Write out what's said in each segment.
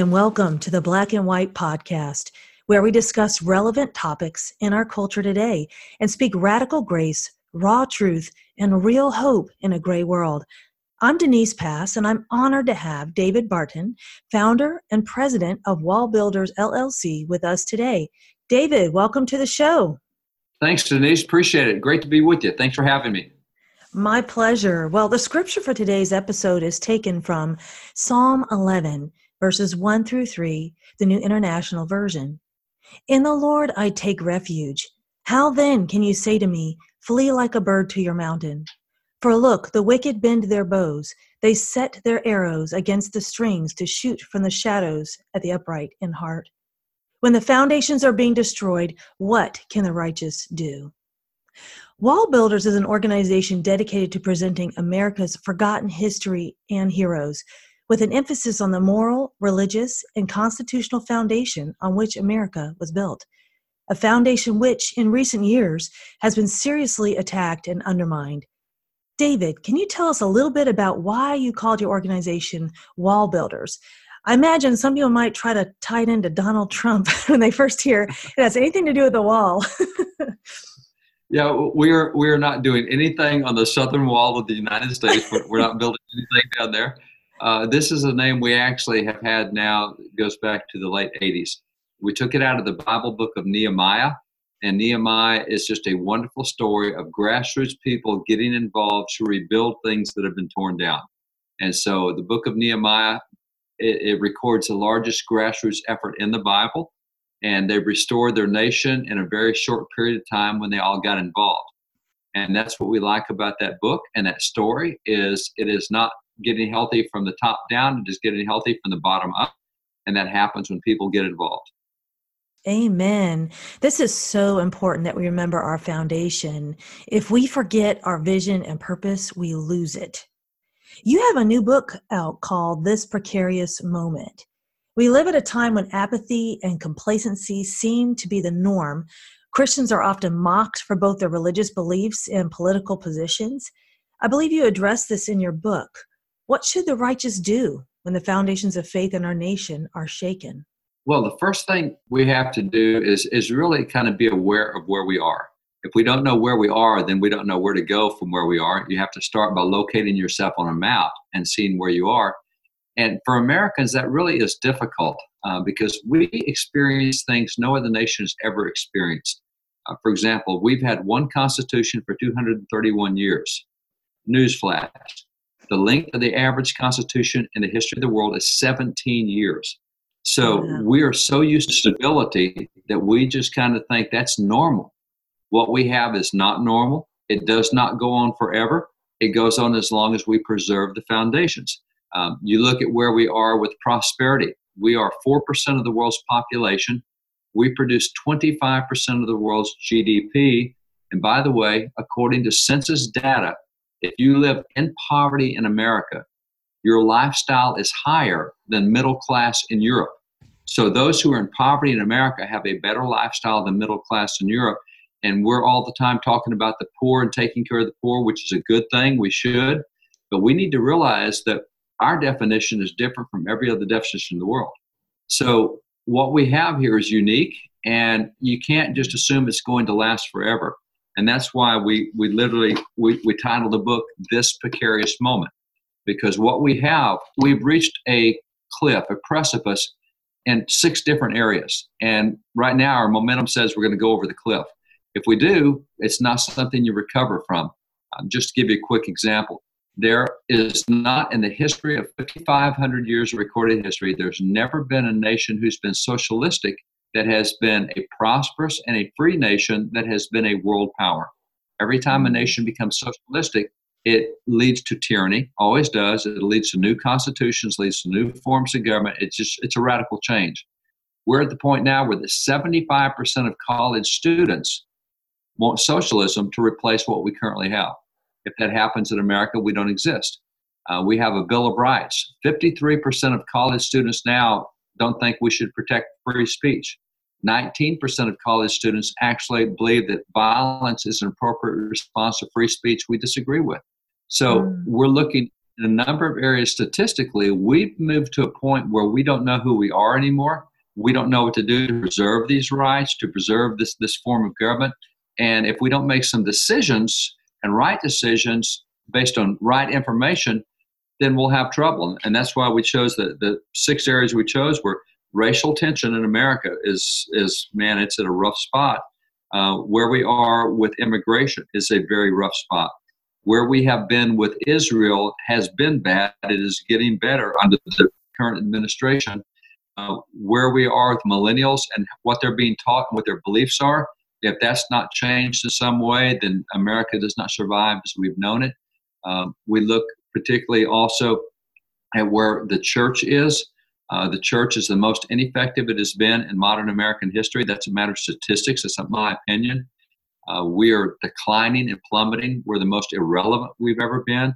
and welcome to the Black and White Podcast, where we discuss relevant topics in our culture today and speak radical grace, raw truth, and real hope in a gray world. I'm Denise Pass, and I'm honored to have David Barton, founder and president of Wall Builders LLC, with us today. David, welcome to the show. Thanks, Denise. Appreciate it. Great to be with you. Thanks for having me. My pleasure. Well, the scripture for today's episode is taken from Psalm 11, verses 1 through 3, the New International Version. In the Lord I take refuge. How then can you say to me, Flee like a bird to your mountain? For look, the wicked bend their bows, they set their arrows against the strings to shoot from the shadows at the upright in heart. When the foundations are being destroyed, what can the righteous do? Wall Builders is an organization dedicated to presenting America's forgotten history and heroes, with an emphasis on the moral, religious, and constitutional foundation on which America was built. A foundation which, in recent years, has been seriously attacked and undermined. David, can you tell us a little bit about why you called your organization Wall Builders? I imagine some people might try to tie it into Donald Trump when they first hear it has anything to do with the wall. Yeah, we are we are not doing anything on the southern wall of the United States. We're, we're not building anything down there. Uh, this is a name we actually have had now goes back to the late 80s. We took it out of the Bible book of Nehemiah, and Nehemiah is just a wonderful story of grassroots people getting involved to rebuild things that have been torn down. And so the book of Nehemiah it, it records the largest grassroots effort in the Bible and they restored their nation in a very short period of time when they all got involved and that's what we like about that book and that story is it is not getting healthy from the top down it is getting healthy from the bottom up and that happens when people get involved Amen. This is so important that we remember our foundation. If we forget our vision and purpose, we lose it. You have a new book out called This Precarious Moment. We live at a time when apathy and complacency seem to be the norm. Christians are often mocked for both their religious beliefs and political positions. I believe you address this in your book. What should the righteous do when the foundations of faith in our nation are shaken? Well, the first thing we have to do is, is really kind of be aware of where we are. If we don't know where we are, then we don't know where to go from where we are. You have to start by locating yourself on a map and seeing where you are. And for Americans, that really is difficult uh, because we experience things no other nation has ever experienced. Uh, for example, we've had one constitution for 231 years. Newsflash the length of the average constitution in the history of the world is 17 years. So yeah. we are so used to stability that we just kind of think that's normal. What we have is not normal. It does not go on forever. It goes on as long as we preserve the foundations. Um, you look at where we are with prosperity. We are 4% of the world's population. We produce 25% of the world's GDP. And by the way, according to census data, if you live in poverty in America, your lifestyle is higher than middle class in Europe. So those who are in poverty in America have a better lifestyle than middle class in Europe. And we're all the time talking about the poor and taking care of the poor, which is a good thing. We should. But we need to realize that our definition is different from every other definition in the world. So what we have here is unique, and you can't just assume it's going to last forever. And that's why we, we literally we, we titled the book This Precarious Moment. Because what we have, we've reached a cliff, a precipice in six different areas. And right now our momentum says we're going to go over the cliff. If we do, it's not something you recover from. Um, just to give you a quick example, there is not in the history of 5,500 years of recorded history, there's never been a nation who's been socialistic that has been a prosperous and a free nation that has been a world power. Every time a mm-hmm. nation becomes socialistic, it leads to tyranny, always does. It leads to new constitutions, leads to new forms of government. It's just, it's a radical change. We're at the point now where the 75% of college students want socialism to replace what we currently have. If that happens in America, we don't exist. Uh, we have a Bill of Rights. 53% of college students now don't think we should protect free speech. 19% of college students actually believe that violence is an appropriate response to free speech we disagree with. So mm. we're looking in a number of areas statistically, we've moved to a point where we don't know who we are anymore. We don't know what to do to preserve these rights, to preserve this, this form of government. And if we don't make some decisions and right decisions based on right information, then we'll have trouble. And that's why we chose the, the six areas we chose were racial tension in America is, is man, it's at a rough spot. Uh, where we are with immigration is a very rough spot. Where we have been with Israel has been bad. It is getting better under the current administration. Uh, where we are with millennials and what they're being taught and what their beliefs are, if that's not changed in some way, then America does not survive as we've known it. Um, we look particularly also at where the church is. Uh, the church is the most ineffective it has been in modern American history. That's a matter of statistics. That's not my opinion. Uh, we are declining and plummeting. We're the most irrelevant we've ever been.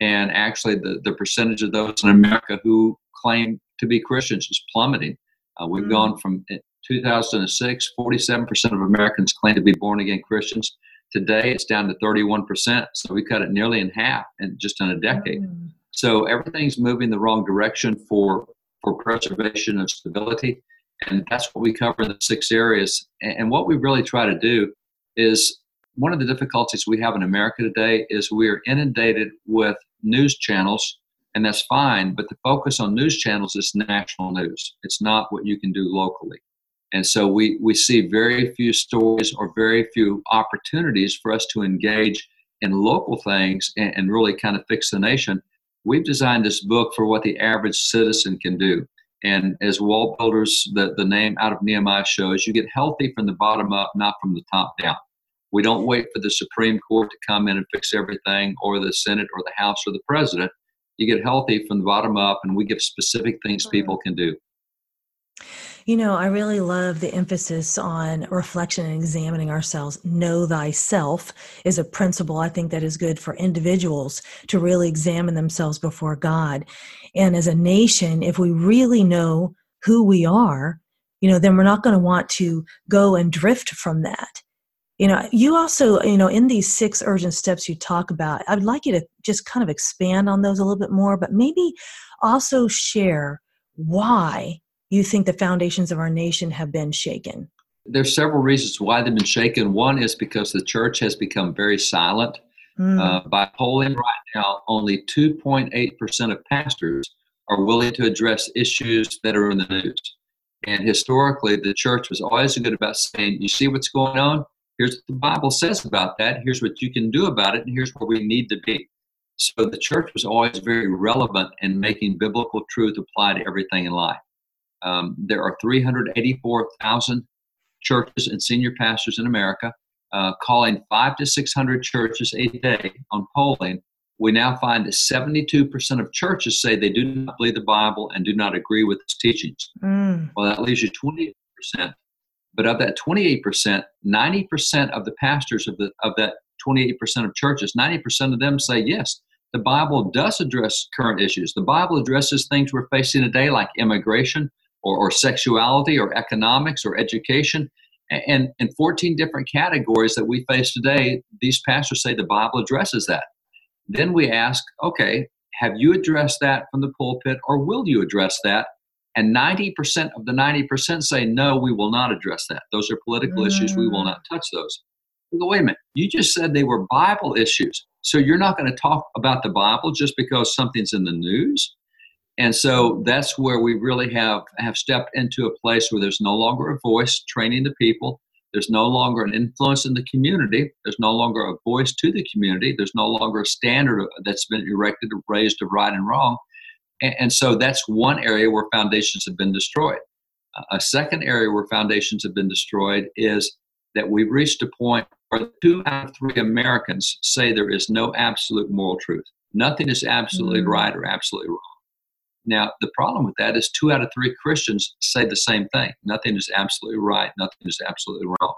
And actually, the, the percentage of those in America who claim to be Christians is plummeting. Uh, we've mm. gone from 2006, 47% of Americans claim to be born again Christians. Today, it's down to 31%. So we cut it nearly in half in just in a decade. Mm. So everything's moving the wrong direction for, for preservation of stability. And that's what we cover in the six areas. And what we really try to do is one of the difficulties we have in America today is we're inundated with news channels, and that's fine, but the focus on news channels is national news. It's not what you can do locally. And so we, we see very few stories or very few opportunities for us to engage in local things and, and really kind of fix the nation. We've designed this book for what the average citizen can do. And as wall builders, the, the name out of Nehemiah shows, you get healthy from the bottom up, not from the top down. We don't wait for the Supreme Court to come in and fix everything, or the Senate, or the House, or the President. You get healthy from the bottom up, and we give specific things people can do. You know, I really love the emphasis on reflection and examining ourselves. Know thyself is a principle I think that is good for individuals to really examine themselves before God. And as a nation, if we really know who we are, you know, then we're not going to want to go and drift from that. You know, you also, you know, in these six urgent steps you talk about, I'd like you to just kind of expand on those a little bit more, but maybe also share why you think the foundations of our nation have been shaken? There's several reasons why they've been shaken. One is because the church has become very silent. Mm. Uh, by polling right now, only 2.8% of pastors are willing to address issues that are in the news. And historically, the church was always good about saying, You see what's going on? Here's what the Bible says about that. Here's what you can do about it. And here's where we need to be. So the church was always very relevant in making biblical truth apply to everything in life. Um, there are 384,000 churches and senior pastors in America, uh, calling five to 600 churches a day on polling. We now find that 72% of churches say they do not believe the Bible and do not agree with its teachings. Mm. Well, that leaves you 28%. But of that 28%, 90% of the pastors of, the, of that 28% of churches, 90% of them say yes, the Bible does address current issues. The Bible addresses things we're facing today, like immigration, or, or sexuality or economics or education. And in 14 different categories that we face today, these pastors say the Bible addresses that. Then we ask, okay, have you addressed that from the pulpit or will you address that? And 90% of the 90% say, no, we will not address that. Those are political mm. issues. We will mm. not touch those. Go, wait a minute. You just said they were Bible issues. So you're not going to talk about the Bible just because something's in the news? And so that's where we really have, have stepped into a place where there's no longer a voice training the people. There's no longer an influence in the community. There's no longer a voice to the community. There's no longer a standard that's been erected or raised of right and wrong. And, and so that's one area where foundations have been destroyed. A second area where foundations have been destroyed is that we've reached a point where two out of three Americans say there is no absolute moral truth. Nothing is absolutely mm-hmm. right or absolutely wrong. Now, the problem with that is two out of three Christians say the same thing. Nothing is absolutely right, nothing is absolutely wrong,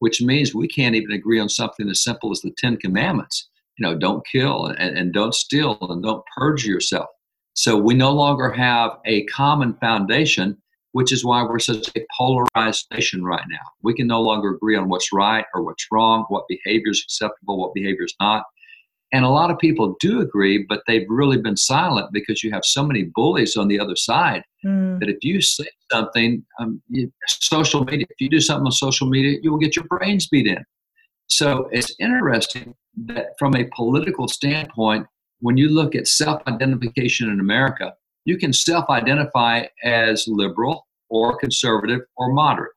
which means we can't even agree on something as simple as the Ten Commandments. You know, don't kill and, and don't steal and don't purge yourself. So we no longer have a common foundation, which is why we're such a polarized nation right now. We can no longer agree on what's right or what's wrong, what behavior is acceptable, what behavior is not. And a lot of people do agree, but they've really been silent because you have so many bullies on the other side mm. that if you say something, um, you, social media, if you do something on social media, you will get your brains beat in. So it's interesting that from a political standpoint, when you look at self identification in America, you can self identify as liberal or conservative or moderate.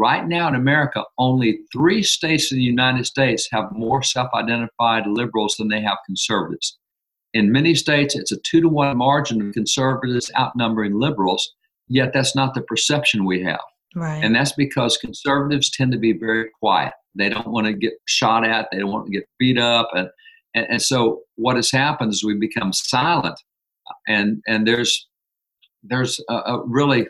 Right now in America, only three states in the United States have more self identified liberals than they have conservatives. In many states, it's a two to one margin of conservatives outnumbering liberals, yet that's not the perception we have. Right. And that's because conservatives tend to be very quiet. They don't want to get shot at, they don't want to get beat up. And, and, and so what has happened is we become silent. And, and there's, there's a, a really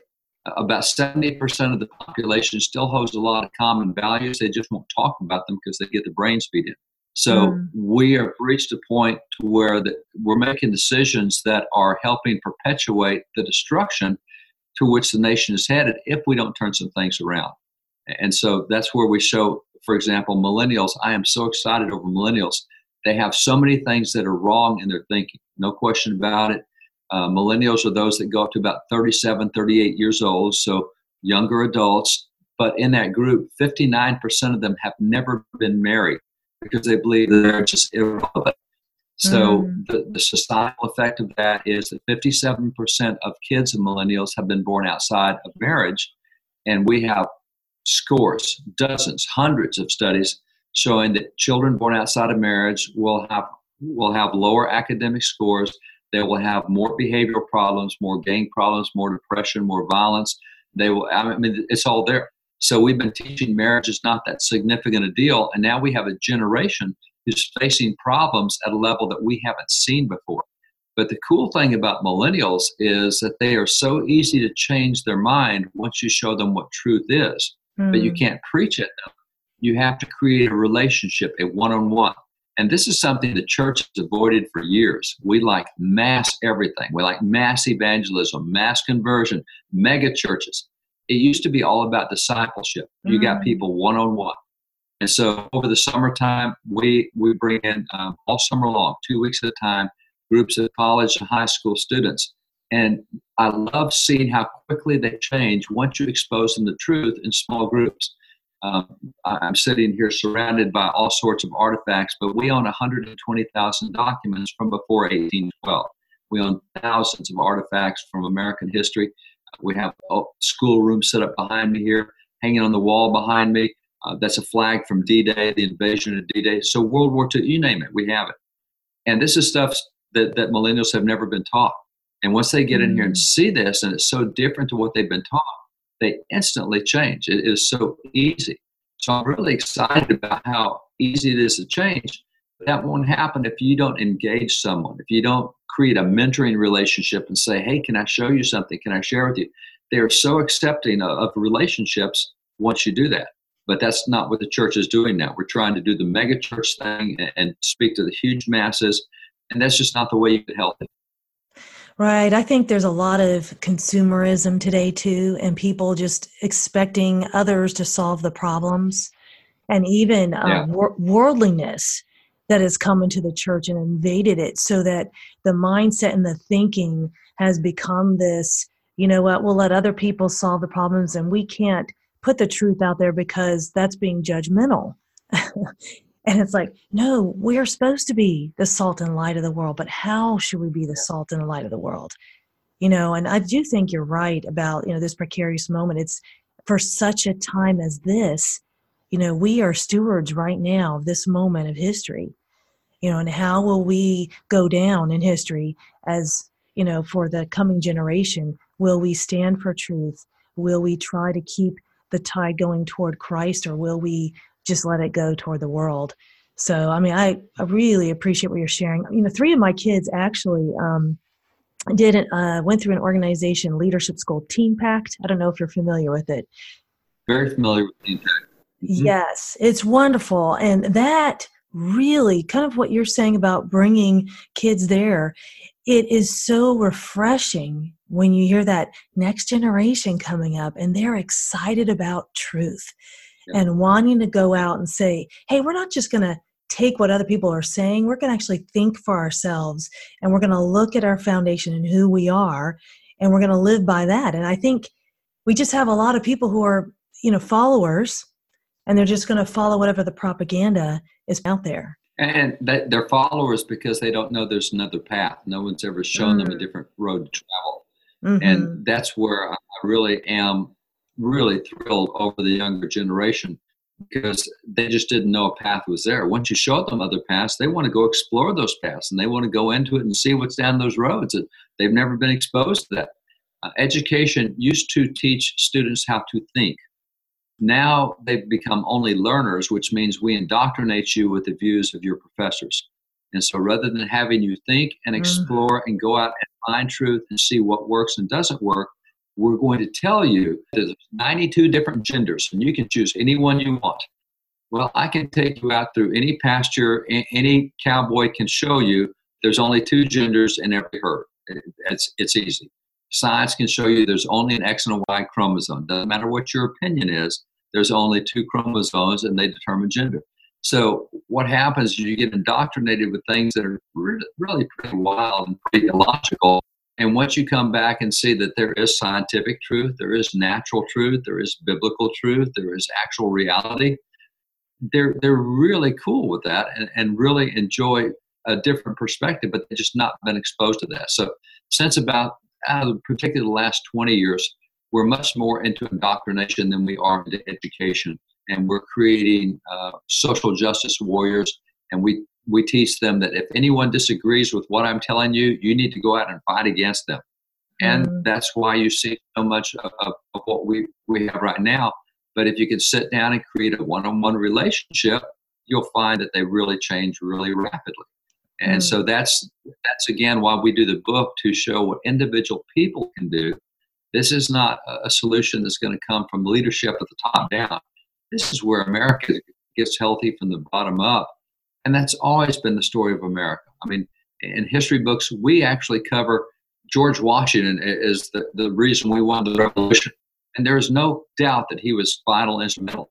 about 70% of the population still holds a lot of common values. They just won't talk about them because they get the brain beat in. So mm. we have reached a point to where that we're making decisions that are helping perpetuate the destruction to which the nation is headed if we don't turn some things around. And so that's where we show, for example, millennials. I am so excited over millennials. They have so many things that are wrong in their thinking, no question about it. Uh, millennials are those that go up to about 37, 38 years old, so younger adults. But in that group, 59% of them have never been married because they believe they're just irrelevant. So mm. the, the societal effect of that is that 57% of kids and millennials have been born outside of marriage. And we have scores, dozens, hundreds of studies showing that children born outside of marriage will have will have lower academic scores they will have more behavioral problems, more gang problems, more depression, more violence. They will, I mean, it's all there. So we've been teaching marriage is not that significant a deal. And now we have a generation who's facing problems at a level that we haven't seen before. But the cool thing about millennials is that they are so easy to change their mind once you show them what truth is. Mm. But you hmm. can't preach it. You have to create a relationship, a one on one. And this is something the church has avoided for years. We like mass everything. We like mass evangelism, mass conversion, mega churches. It used to be all about discipleship. You mm. got people one on one. And so over the summertime, we, we bring in um, all summer long, two weeks at a time, groups of college and high school students. And I love seeing how quickly they change once you expose them to truth in small groups. Um, I'm sitting here surrounded by all sorts of artifacts, but we own 120,000 documents from before 1812. We own thousands of artifacts from American history. We have a schoolroom set up behind me here, hanging on the wall behind me. Uh, that's a flag from D-Day, the invasion of D-Day. So World War II, you name it, we have it. And this is stuff that, that millennials have never been taught. And once they get in here and mm. see this, and it's so different to what they've been taught, they instantly change. It is so easy. So I'm really excited about how easy it is to change. But that won't happen if you don't engage someone, if you don't create a mentoring relationship and say, hey, can I show you something? Can I share with you? They are so accepting of, relationships once you do that. But that's not what the church is doing now. We're trying to do the mega church thing and, and speak to the huge masses. And that's just not the way you can help it. Right. I think there's a lot of consumerism today, too, and people just expecting others to solve the problems, and even uh, yeah. wor- worldliness that has come into the church and invaded it so that the mindset and the thinking has become this you know what, we'll let other people solve the problems, and we can't put the truth out there because that's being judgmental. And it's like, no, we are supposed to be the salt and light of the world, but how should we be the salt and the light of the world? You know, and I do think you're right about, you know, this precarious moment. It's for such a time as this, you know, we are stewards right now of this moment of history. You know, and how will we go down in history as, you know, for the coming generation? Will we stand for truth? Will we try to keep the tide going toward Christ or will we just let it go toward the world. So, I mean, I, I really appreciate what you're sharing. You know, three of my kids actually um, did it, uh, went through an organization leadership school, Teen Pact. I don't know if you're familiar with it. Very familiar with Teen Pact. Mm-hmm. Yes, it's wonderful. And that really kind of what you're saying about bringing kids there, it is so refreshing when you hear that next generation coming up and they're excited about truth and wanting to go out and say, hey, we're not just going to take what other people are saying. We're going to actually think for ourselves and we're going to look at our foundation and who we are and we're going to live by that. And I think we just have a lot of people who are, you know, followers and they're just going to follow whatever the propaganda is out there. And they're followers because they don't know there's another path. No one's ever shown mm. them a mm. different road to travel. Mm-hmm. And that's where I really am really thrilled over the younger generation because they just didn't know a path was there. Once you show them other paths, they want to go explore those paths and they want to go into it and see what's down those roads. They've never been exposed to that. Uh, education used to teach students how to think. Now they've become only learners, which means we indoctrinate you with the views of your professors. And so rather than having you think and mm-hmm. explore mm-hmm. and go out and find truth and see what works and doesn't work, we're going to tell you there's 92 different genders and you can choose any one you want. Well, I can take you out through any pasture, any cowboy can show you there's only two genders in every herd. It's, it's easy. Science can show you there's only an X and a Y chromosome. Doesn't matter what your opinion is, there's only two chromosomes and they determine gender. So what happens is you get indoctrinated with things that are really pretty wild and pretty illogical. And once you come back and see that there is scientific truth, there is natural truth, there is biblical truth, there is actual reality, they're they're really cool with that and, and really enjoy a different perspective, but they've just not been exposed to that. So since about out of particularly the last 20 years, we're much more into indoctrination than we are into education. And we're creating uh, social justice warriors. And we, we teach them that if anyone disagrees with what I'm telling you, you need to go out and fight against them. And mm. that's why you see so much of, of, what we, we have right now. But if you can sit down and create a one on one relationship, you'll find that they really change really rapidly. And mm. so that's that's again why we do the book to show what individual people can do this is not a solution that's going to come from leadership at the top down. This is where America gets healthy from the bottom up. And that's always been the story of America. I mean, in history books, we actually cover George Washington as the, the reason we won the revolution. And there is no doubt that he was vital, instrumental.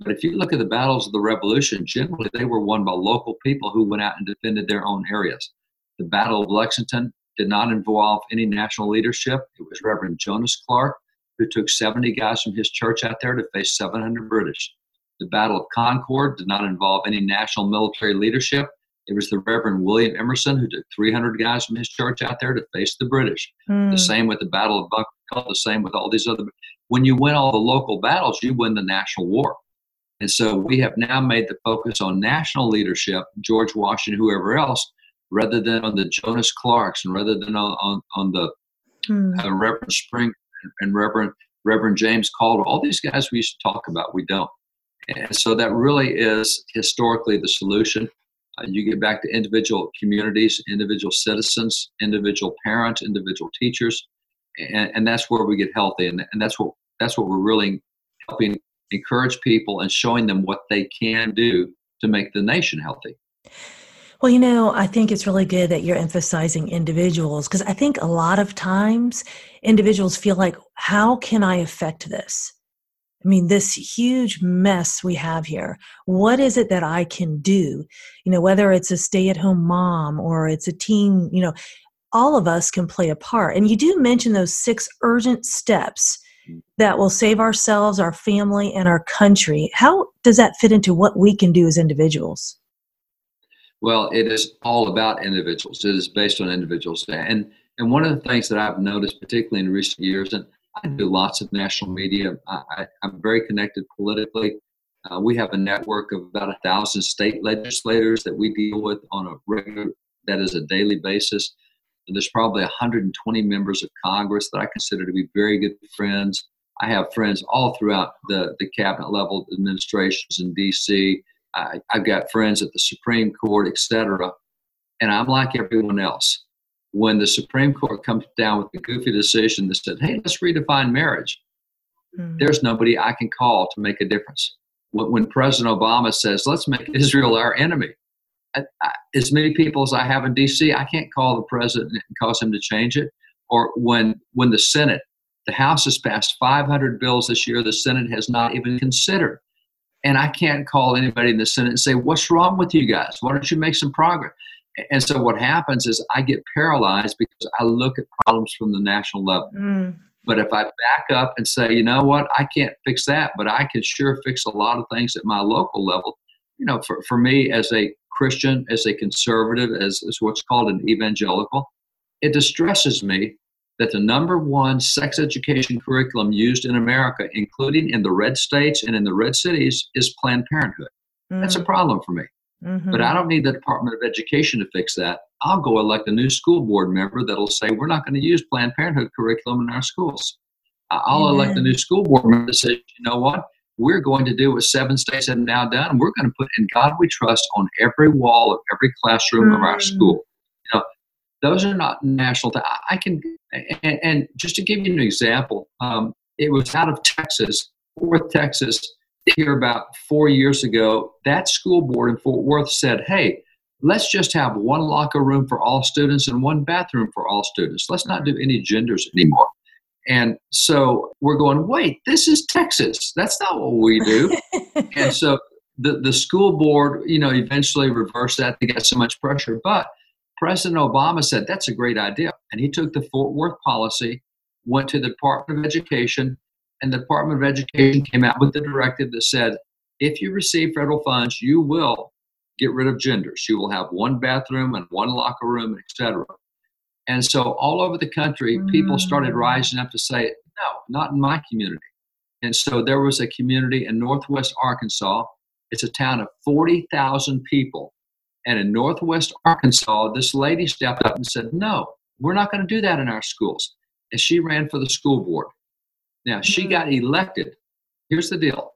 But if you look at the battles of the revolution, generally they were won by local people who went out and defended their own areas. The Battle of Lexington did not involve any national leadership. It was Reverend Jonas Clark who took 70 guys from his church out there to face 700 British. The Battle of Concord did not involve any national military leadership. It was the Reverend William Emerson who took 300 guys from his church out there to face the British. Mm. The same with the Battle of Bunker Hill, the same with all these other. When you win all the local battles, you win the national war. And so we have now made the focus on national leadership, George Washington, whoever else, rather than on the Jonas Clarks and rather than on, on, on the mm. uh, Reverend Spring and Reverend Reverend James Caldwell. All these guys we used to talk about, we don't. And so that really is historically the solution. Uh, you get back to individual communities, individual citizens, individual parents, individual teachers, and, and that's where we get healthy. And, and that's what that's what we're really helping encourage people and showing them what they can do to make the nation healthy. Well, you know, I think it's really good that you're emphasizing individuals because I think a lot of times individuals feel like, how can I affect this? I mean, this huge mess we have here. What is it that I can do? You know, whether it's a stay at home mom or it's a teen, you know, all of us can play a part. And you do mention those six urgent steps that will save ourselves, our family, and our country. How does that fit into what we can do as individuals? Well, it is all about individuals. It is based on individuals. And and one of the things that I've noticed, particularly in recent years, and I do lots of national media. I, am very connected politically. Uh, we have a network of about a thousand state legislators that we deal with on a regular, that is a daily basis. And there's probably 120 members of Congress that I consider to be very good friends. I have friends all throughout the, the cabinet level administrations in D.C. I, have got friends at the Supreme Court, etc. And I'm like everyone else. When the Supreme Court comes down with a goofy decision that said, hey, let's redefine marriage, mm-hmm. there's nobody I can call to make a difference. When, when President Obama says, let's make Israel our enemy, I, I, as many people as I have in D.C., I can't call the president and cause him to change it. Or when when the Senate, the House has passed 500 bills this year, the Senate has not even considered And I can't call anybody in the Senate and say, What's wrong with you guys? Why don't you make some progress? And so what happens is I get paralyzed because I look at problems from the national level. Mm. But if I back up and say, you know what, I can't fix that, but I can sure fix a lot of things at my local level. You know, for, for me as a Christian, as a conservative, as, as what's called an evangelical, it distresses me that the number one sex education curriculum used in America, including in the red states and in the red cities, is Planned Parenthood. Mm. That's a mm. problem for me. Mm-hmm. But I don't need the Department of Education to fix that. I'll go elect a new school board member that'll say we're not going to use Planned Parenthood curriculum in our schools. I'll Amen. elect a new school board member that says, you know what, we're going to do what seven states have now done. And we're going to put "In God We Trust" on every wall of every classroom mm. of our mm. school. You know, those are not national. Th- I can, and, and, just to give you an example, um, it was out of Texas, Fort Texas here about four years ago, that school board in Fort Worth said, hey, let's just have one locker room for all students and one bathroom for all students. Let's not do any genders anymore. And so we're going, wait, this is Texas. That's not what we do. and so the, the school board, you know, eventually reversed that. They got so much pressure. But President Obama said, that's a great idea. And he took the Fort Worth policy, went to the Department of Education, and the Department of Education came out with the directive that said if you receive federal funds, you will get rid of genders. You will have one bathroom and one locker room, etc. And so all over the country, mm. people started mm. rising up to say, no, not in my community. And so there was a community in Northwest Arkansas. It's a town of 40,000 people. And in Northwest Arkansas, this lady stepped up and said, no, we're not going to do that in our schools. And she ran for the school board. Now, she mm-hmm. got elected. Here's the deal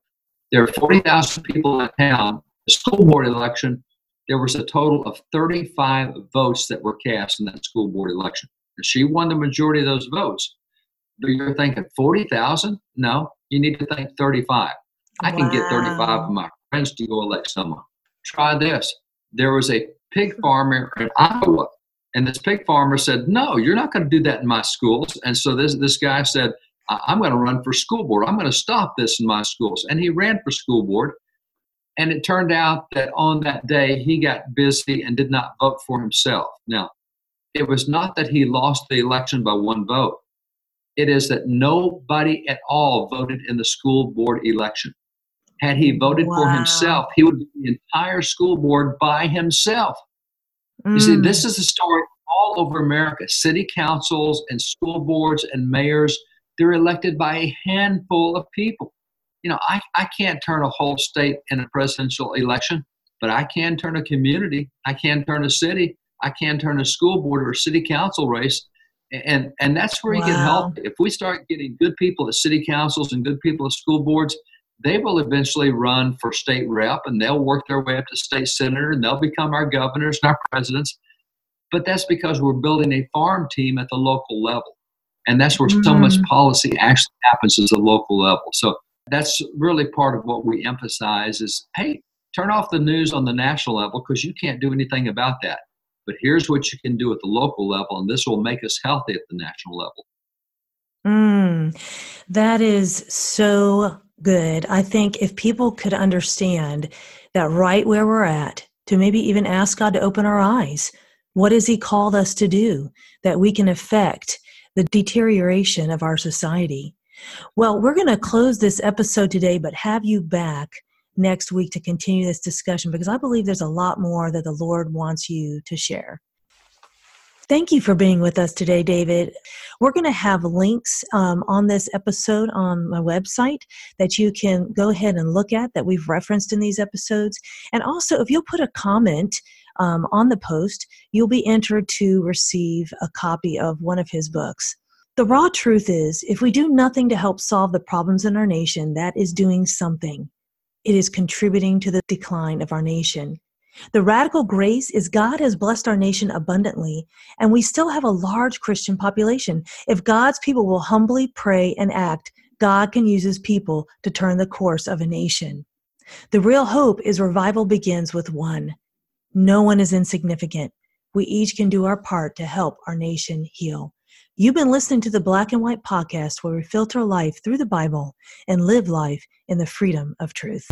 there are 40,000 people in town. The school board election, there was a total of 35 votes that were cast in that school board election. And she won the majority of those votes. But you're thinking 40,000? No, you need to think 35. I can wow. get 35 of my friends to go elect someone. Try this. There was a pig farmer in Iowa, and this pig farmer said, No, you're not going to do that in my schools. And so this, this guy said, I'm going to run for school board. I'm going to stop this in my schools. And he ran for school board. And it turned out that on that day, he got busy and did not vote for himself. Now, it was not that he lost the election by one vote, it is that nobody at all voted in the school board election. Had he voted wow. for himself, he would be the entire school board by himself. Mm. You see, this mm. is a story all over America. City councils and school boards and mayors they're elected by a handful of people. You know, I, I can't turn a whole state in a presidential election, but I can turn a community, I can turn a city, I can turn a school board or a city council race. And, and that's where you wow. get help. If we start getting good people at city councils and good people at school boards, they will eventually run for state rep and they'll work their way up to state senator and they'll become our governors and our presidents. But that's because we're building a farm team at the local level. And that's where mm. so much mm. policy actually happens at the local level. So that's really part of what we emphasize is hey, turn off the news on the national level because you can't do anything about that. But here's what you can do at the local level, and this will make us healthy at the national level. Mm, that is so good. I think if people could understand that right where we're at, to maybe even ask God to open our eyes. What has He called us to do that we can affect the deterioration of our society. Well, we're going to close this episode today, but have you back next week to continue this discussion because I believe there's a lot more that the Lord wants you to share. Thank you for being with us today, David. We're going to have links um, on this episode on my website that you can go ahead and look at that we've referenced in these episodes. And also, if you'll put a comment um, on the post, you'll be entered to receive a copy of one of his books. The raw truth is, if we do nothing to help solve the problems in our nation, that is doing something. It is contributing to the decline of our nation. The radical grace is God has blessed our nation abundantly, and we still have a large Christian population. If God's people will humbly pray and act, God can use his people to turn the course of a nation. The real hope is revival begins with one. No one is insignificant. We each can do our part to help our nation heal. You've been listening to the Black and White podcast where we filter life through the Bible and live life in the freedom of truth.